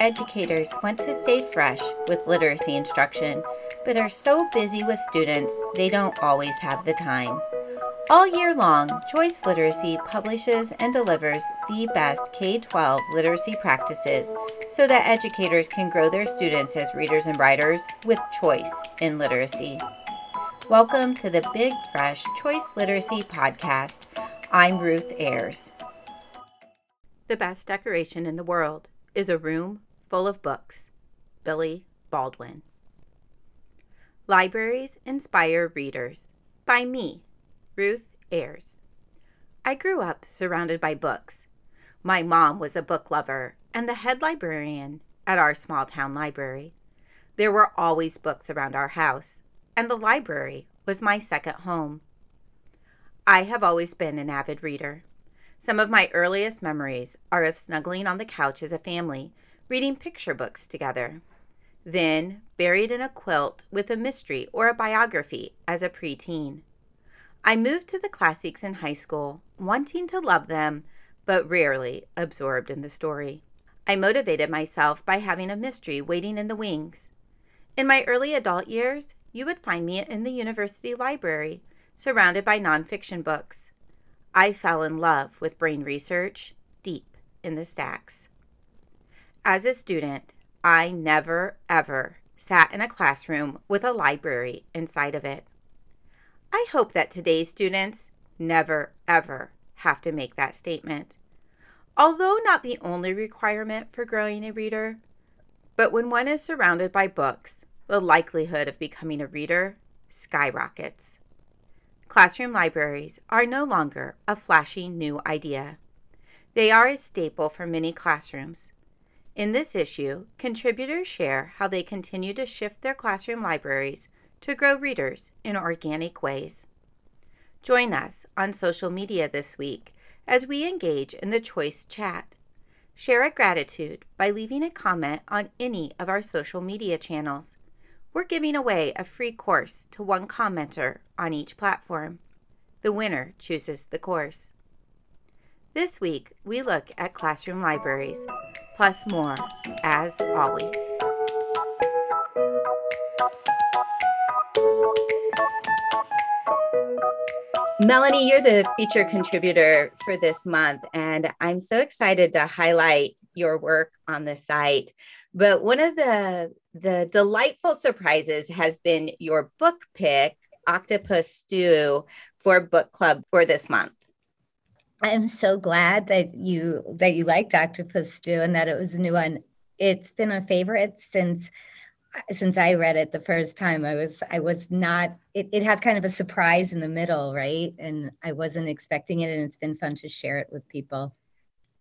Educators want to stay fresh with literacy instruction, but are so busy with students they don't always have the time. All year long, Choice Literacy publishes and delivers the best K 12 literacy practices so that educators can grow their students as readers and writers with choice in literacy. Welcome to the Big Fresh Choice Literacy Podcast. I'm Ruth Ayres. The best decoration in the world is a room full of books. Billy Baldwin. Libraries Inspire Readers by me, Ruth Ayres. I grew up surrounded by books. My mom was a book lover and the head librarian at our small town library. There were always books around our house, and the library was my second home. I have always been an avid reader. Some of my earliest memories are of snuggling on the couch as a family, reading picture books together. Then, buried in a quilt with a mystery or a biography as a preteen. I moved to the classics in high school, wanting to love them, but rarely absorbed in the story. I motivated myself by having a mystery waiting in the wings. In my early adult years, you would find me in the university library, surrounded by nonfiction books. I fell in love with brain research deep in the stacks. As a student, I never, ever sat in a classroom with a library inside of it. I hope that today's students never, ever have to make that statement. Although not the only requirement for growing a reader, but when one is surrounded by books, the likelihood of becoming a reader skyrockets. Classroom libraries are no longer a flashy new idea. They are a staple for many classrooms. In this issue, contributors share how they continue to shift their classroom libraries to grow readers in organic ways. Join us on social media this week as we engage in the choice chat. Share a gratitude by leaving a comment on any of our social media channels. We're giving away a free course to one commenter on each platform. The winner chooses the course. This week, we look at classroom libraries, plus more, as always. Melanie, you're the feature contributor for this month, and I'm so excited to highlight your work on the site. But one of the the delightful surprises has been your book pick, Octopus Stew, for book club for this month. I'm so glad that you that you liked Octopus Stew and that it was a new one. It's been a favorite since since I read it the first time, I was I was not. It, it has kind of a surprise in the middle, right? And I wasn't expecting it, and it's been fun to share it with people.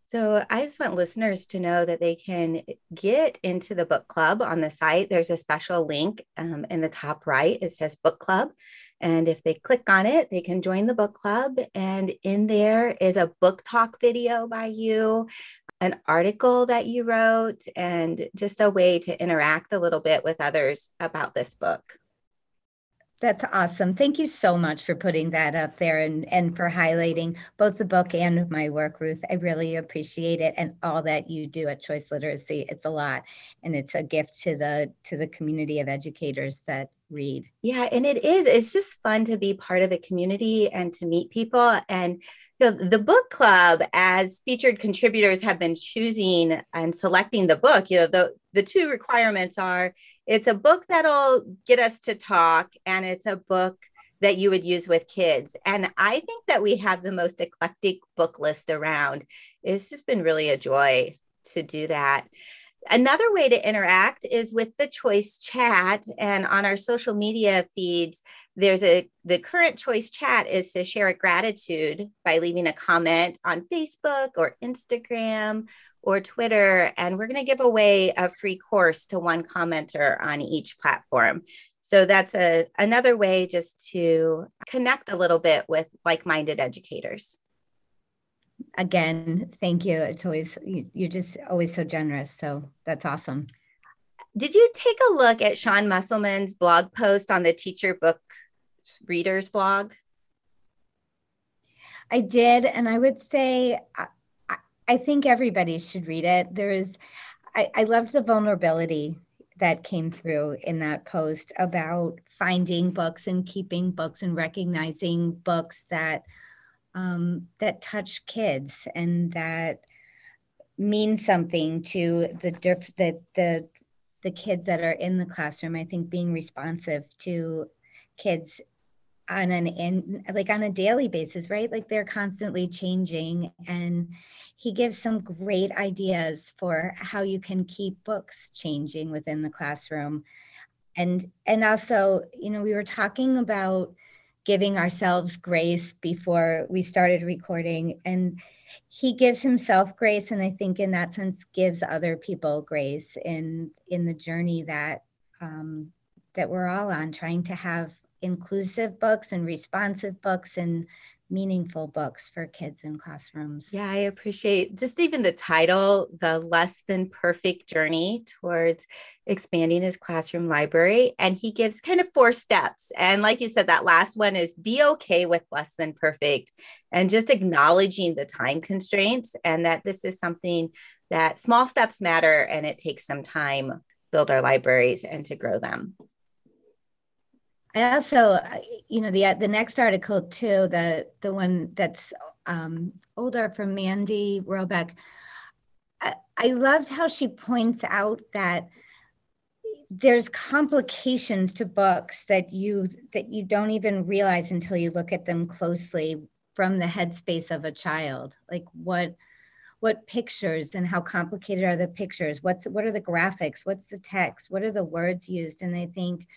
So I just want listeners to know that they can get into the book club on the site. There's a special link um, in the top right. It says book club. And if they click on it, they can join the book club. And in there is a book talk video by you an article that you wrote and just a way to interact a little bit with others about this book. That's awesome. Thank you so much for putting that up there and, and for highlighting both the book and my work, Ruth. I really appreciate it and all that you do at Choice Literacy. It's a lot and it's a gift to the to the community of educators that read. Yeah, and it is. It's just fun to be part of the community and to meet people. And the book club, as featured contributors have been choosing and selecting the book, you know, the, the two requirements are it's a book that'll get us to talk, and it's a book that you would use with kids. And I think that we have the most eclectic book list around. It's just been really a joy to do that. Another way to interact is with the choice chat and on our social media feeds there's a the current choice chat is to share a gratitude by leaving a comment on Facebook or Instagram or Twitter and we're going to give away a free course to one commenter on each platform. So that's a another way just to connect a little bit with like-minded educators again, thank you. It's always, you're just always so generous. So that's awesome. Did you take a look at Sean Musselman's blog post on the teacher book readers blog? I did. And I would say, I think everybody should read it. There is, I, I loved the vulnerability that came through in that post about finding books and keeping books and recognizing books that um, that touch kids and that mean something to the the the the kids that are in the classroom. I think being responsive to kids on an in like on a daily basis, right? Like they're constantly changing and he gives some great ideas for how you can keep books changing within the classroom. And and also, you know, we were talking about giving ourselves grace before we started recording. And he gives himself grace and i think in that sense gives other people grace in in the journey that um, that we're all on trying to have inclusive books and responsive books and meaningful books for kids in classrooms. Yeah, I appreciate just even the title, The Less Than Perfect Journey Towards Expanding His Classroom Library. And he gives kind of four steps. And like you said, that last one is be okay with less than perfect and just acknowledging the time constraints and that this is something that small steps matter and it takes some time build our libraries and to grow them. I also, you know, the the next article too, the the one that's um, older from Mandy Robek. I, I loved how she points out that there's complications to books that you that you don't even realize until you look at them closely from the headspace of a child. Like what what pictures and how complicated are the pictures? What's what are the graphics? What's the text? What are the words used? And I think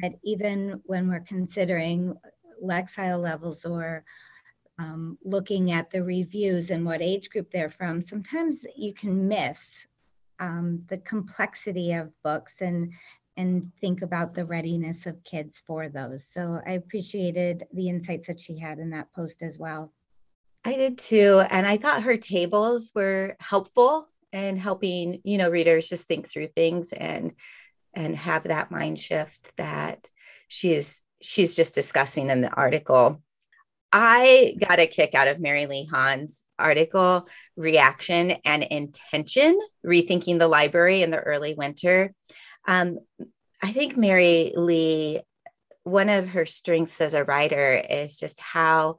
that even when we're considering Lexile levels or um, looking at the reviews and what age group they're from, sometimes you can miss um, the complexity of books and and think about the readiness of kids for those. So I appreciated the insights that she had in that post as well. I did too, and I thought her tables were helpful in helping you know readers just think through things and and have that mind shift that she is she's just discussing in the article. I got a kick out of Mary Lee Hahn's article, Reaction and Intention Rethinking the Library in the Early Winter. Um, I think Mary Lee, one of her strengths as a writer is just how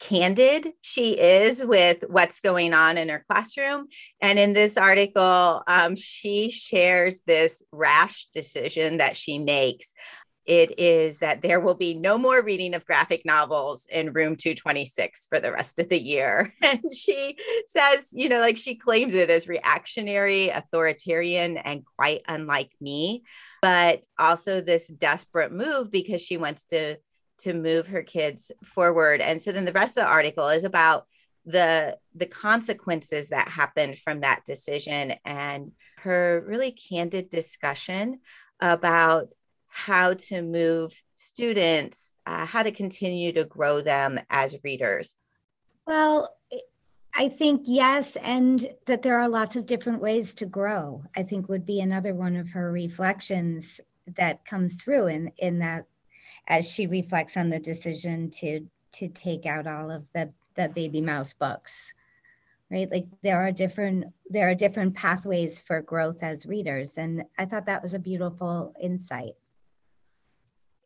candid she is with what's going on in her classroom. And in this article, um, she shares this rash decision that she makes. It is that there will be no more reading of graphic novels in room 226 for the rest of the year. And she says, you know, like she claims it as reactionary, authoritarian, and quite unlike me, but also this desperate move because she wants to to move her kids forward. And so then the rest of the article is about the the consequences that happened from that decision and her really candid discussion about how to move students, uh, how to continue to grow them as readers. Well, I think yes, and that there are lots of different ways to grow. I think would be another one of her reflections that comes through in in that as she reflects on the decision to to take out all of the the Babymouse books right? Like there are different there are different pathways for growth as readers and i thought that was a beautiful insight.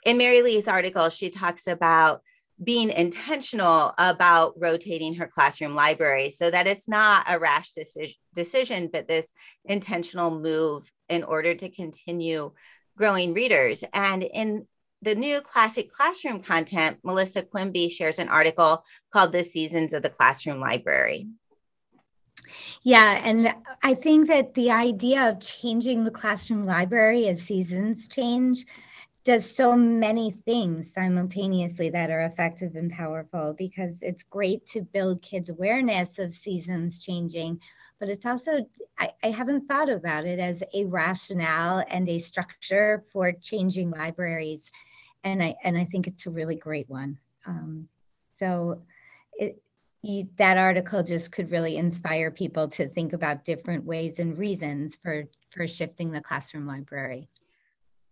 In mary lee's article she talks about being intentional about rotating her classroom library. So that it's not a rash decision, decision but this intentional move in order to continue growing readers. And in the new classic classroom content, Melissa Quimby shares an article called The Seasons of the Classroom Library. Yeah, and I think that the idea of changing the classroom library as seasons change does so many things simultaneously that are effective and powerful because it's great to build kids' awareness of seasons changing, but it's also, I, I, haven't thought about it as a rationale and a structure for changing libraries and I and I think it's a really great one. Um, so it, you, that article just could really inspire people to think about different ways and reasons for for shifting the classroom library.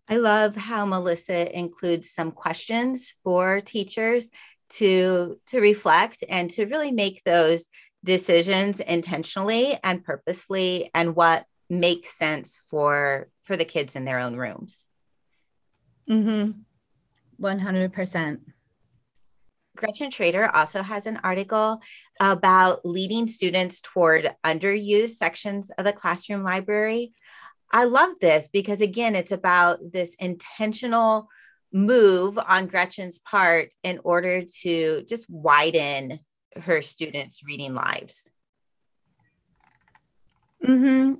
I love how Melissa includes some questions for teachers to to reflect and to really make those decisions intentionally and purposefully and what makes sense for for the kids in their own rooms. Mhm. 100%. Gretchen Schroeder also has an article about leading students toward underused sections of the classroom library. I love this because, again, it's about this intentional move on Gretchen's part in order to just widen her students' reading lives. Mm-hmm.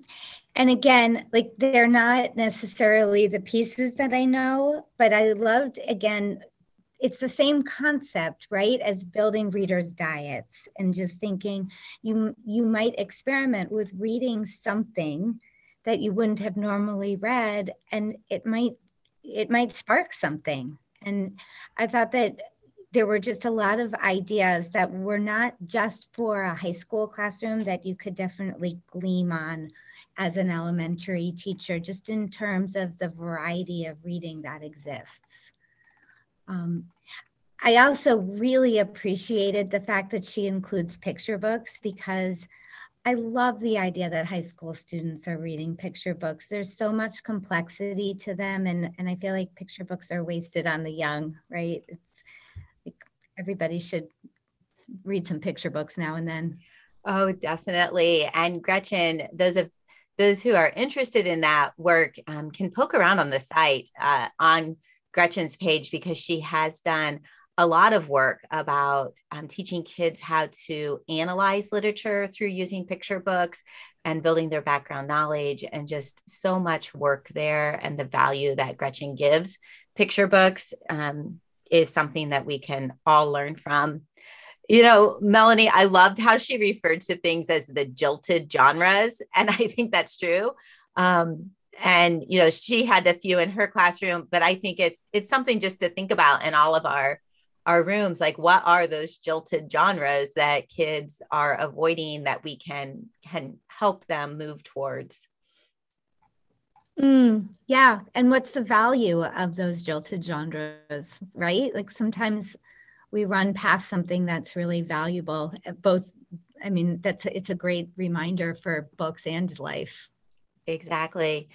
And again, like they're not necessarily the pieces that I know, but I loved again it's the same concept right as building readers diets and just thinking you you might experiment with reading something that you wouldn't have normally read and it might it might spark something and i thought that there were just a lot of ideas that were not just for a high school classroom that you could definitely gleam on as an elementary teacher, just in terms of the variety of reading that exists. Um, I also really appreciated the fact that she includes picture books because I love the idea that high school students are reading picture books. There's so much complexity to them, and, and I feel like picture books are wasted on the young, right? It's everybody should read some picture books now and then. Oh, definitely. And Gretchen, those of those who are interested in that work um, can poke around on the site uh, on Gretchen's page because she has done a lot of work about um, teaching kids how to analyze literature through using picture books and building their background knowledge, and just so much work there. And the value that Gretchen gives picture books um, is something that we can all learn from. You know, Melanie, I loved how she referred to things as the jilted genres. And I think that's true. Um, and you know she had a few in her classroom but i think it's it's something just to think about in all of our our rooms like what are those jilted genres that kids are avoiding that we can can help them move towards mm, yeah and what's the value of those jilted genres right? Like sometimes we run past something that's really valuable both i mean that's it's a great reminder for books and life. Exactly.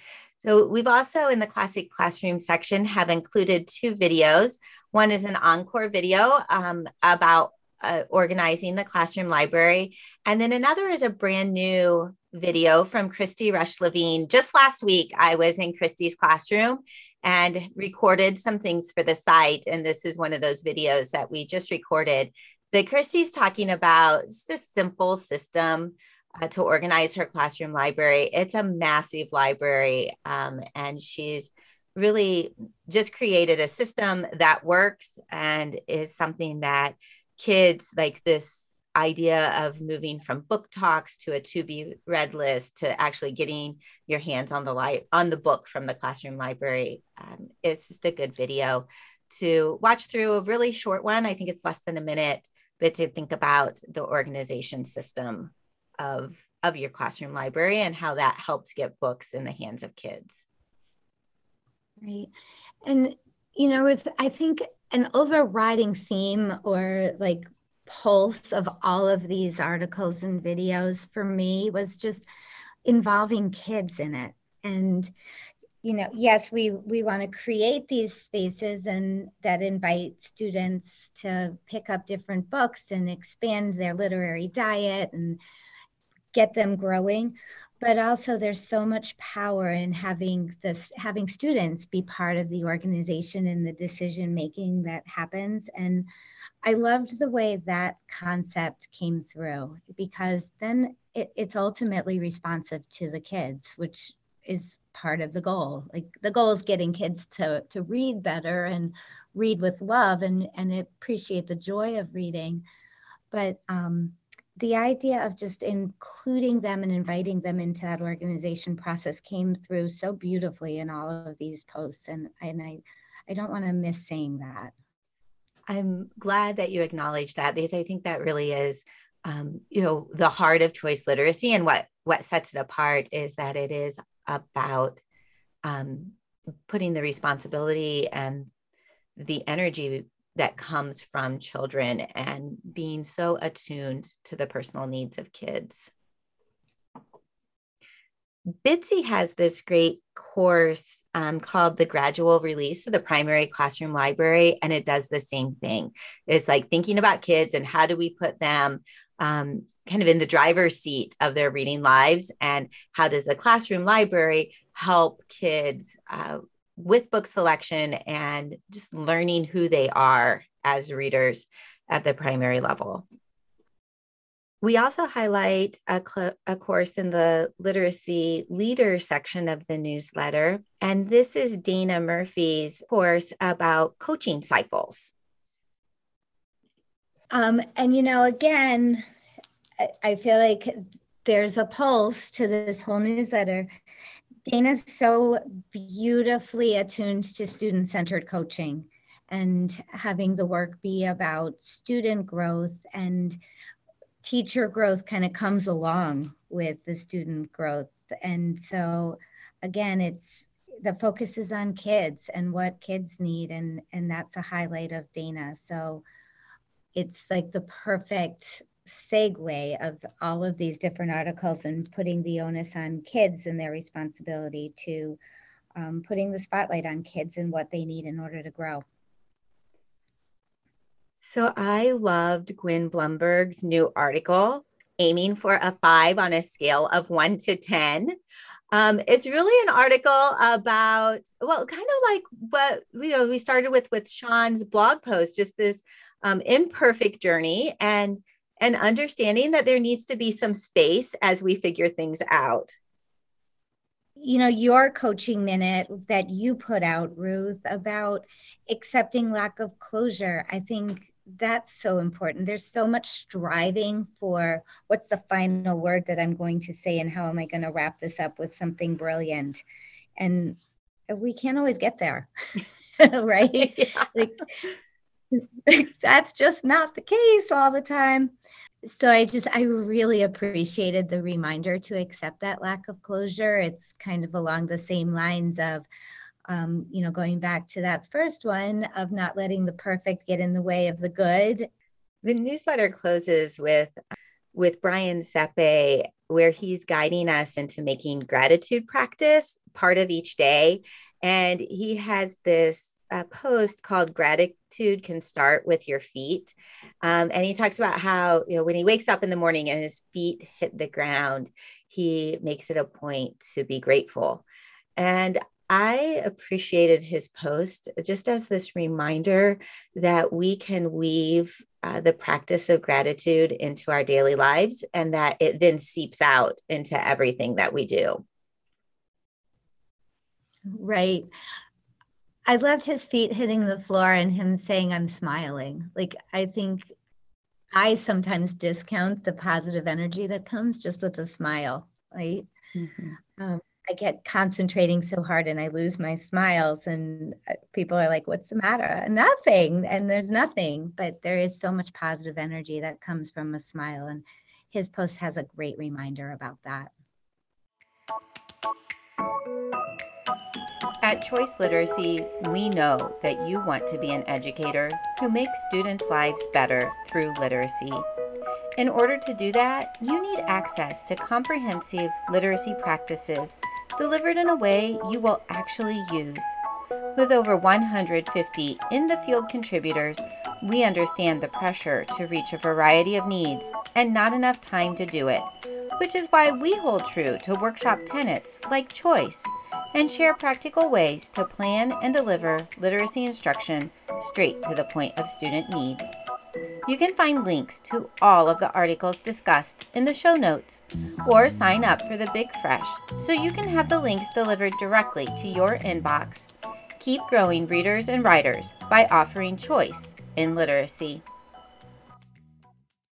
So we've also in the classic classroom section have included two videos. One is an encore video um, about uh, organizing the classroom library. And then another is a brand new video from Christy Rush Levine. Just last week, I was in Christy's classroom and recorded some things for the site. And this is one of those videos that we just recorded that Christy's talking about just a simple system uh, to organize her classroom library. It's a massive library, um, and she's really just created a system that works and is something that kids like this idea of moving from book talks to a to be read list to actually getting your hands on the light on the book from the classroom library um, it's just a good video to watch through. A really short one i think it's less than a minute but to think about the organization system of of your classroom library and how that helps get books in the hands of kids. Right. And you know with i think an overriding theme or like pulse of all of these articles and videos for me was just involving kids in it. And you know yes we we want to create these spaces and that invite students to pick up different books and expand their literary diet and get them growing but also there's so much power in having this having students be part of the organization and the decision making that happens. And i loved the way that concept came through because then it, it's ultimately responsive to the kids which is part of the goal. Like the goal is getting kids to to read better and read with love and and appreciate the joy of reading. But um the idea of just including them and inviting them into that organization process came through so beautifully in all of these posts and, and I, I don't want to miss saying that. I'm glad that you acknowledge that because I think that really is um, you know the heart of choice literacy and what what sets it apart is that it is about um, putting the responsibility and the energy that comes from children and being so attuned to the personal needs of kids. Bitsy has this great course um, called the gradual release of the primary classroom library, and it does the same thing. It's like thinking about kids and how do we put them um, kind of in the driver's seat of their reading lives, and how does the classroom library help kids uh, with book selection and just learning who they are as readers at the primary level. We also highlight a, cl- a, course in the literacy leader section of the newsletter. And this is Dana Murphy's course about coaching cycles. Um, and, you know, again, I, I feel like there's a pulse to this whole newsletter. Dana's so beautifully attuned to student centered coaching and having the work be about student growth and teacher growth kind of comes along with the student growth. And so again, it's the focus is on kids and what kids need and and that's a highlight of Dana. So it's like the perfect segue of all of these different articles and putting the onus on kids and their responsibility to um, putting the spotlight on kids and what they need in order to grow. So I loved Gwen Blumberg's new article, aiming for a five on a scale of one to 10. Um, it's really an article about, well, kind of like what you know we started with with Sean's blog post, just this um, imperfect journey and and understanding that there needs to be some space as we figure things out. You know, your coaching minute that you put out, Ruth, about accepting lack of closure, I think that's so important. There's so much striving for what's the final word that I'm going to say and how am I going to wrap this up with something brilliant. And we can't always get there. right? Yeah. Like that's just not the case all the time. So I just I really appreciated the reminder to accept that lack of closure. It's kind of along the same lines of um, you know, going back to that first one of not letting the perfect get in the way of the good. The newsletter closes with with Brian Sepe, where he's guiding us into making gratitude practice part of each day. And he has this uh, post called Gratitude Can Start with Your Feet. Um, and he talks about how, you know, when he wakes up in the morning and his feet hit the ground, he makes it a point to be grateful. And I appreciated his post just as this reminder that we can weave uh, the practice of gratitude into our daily lives and that it then seeps out into everything that we do. Right. I loved his feet hitting the floor and him saying, I'm smiling. Like, I think I sometimes discount the positive energy that comes just with a smile, right? Mm-hmm. Um, I get concentrating so hard and I lose my smiles and uh, people are like, what's the matter? Nothing. And there's nothing, but there is so much positive energy that comes from a smile. And his post has a great reminder about that. At Choice Literacy, we know that you want to be an educator who makes students' lives better through literacy. In order to do that, you need access to comprehensive literacy practices delivered in a way you will actually use. With over 150 in the field contributors, we understand the pressure to reach a variety of needs and not enough time to do it, which is why we hold true to workshop tenets like choice and share practical ways to plan and deliver literacy instruction straight to the point of student need. You can find links to all of the articles discussed in the show notes or sign up for the Big Fresh so you can have the links delivered directly to your inbox. Keep growing readers and writers by offering choice in literacy.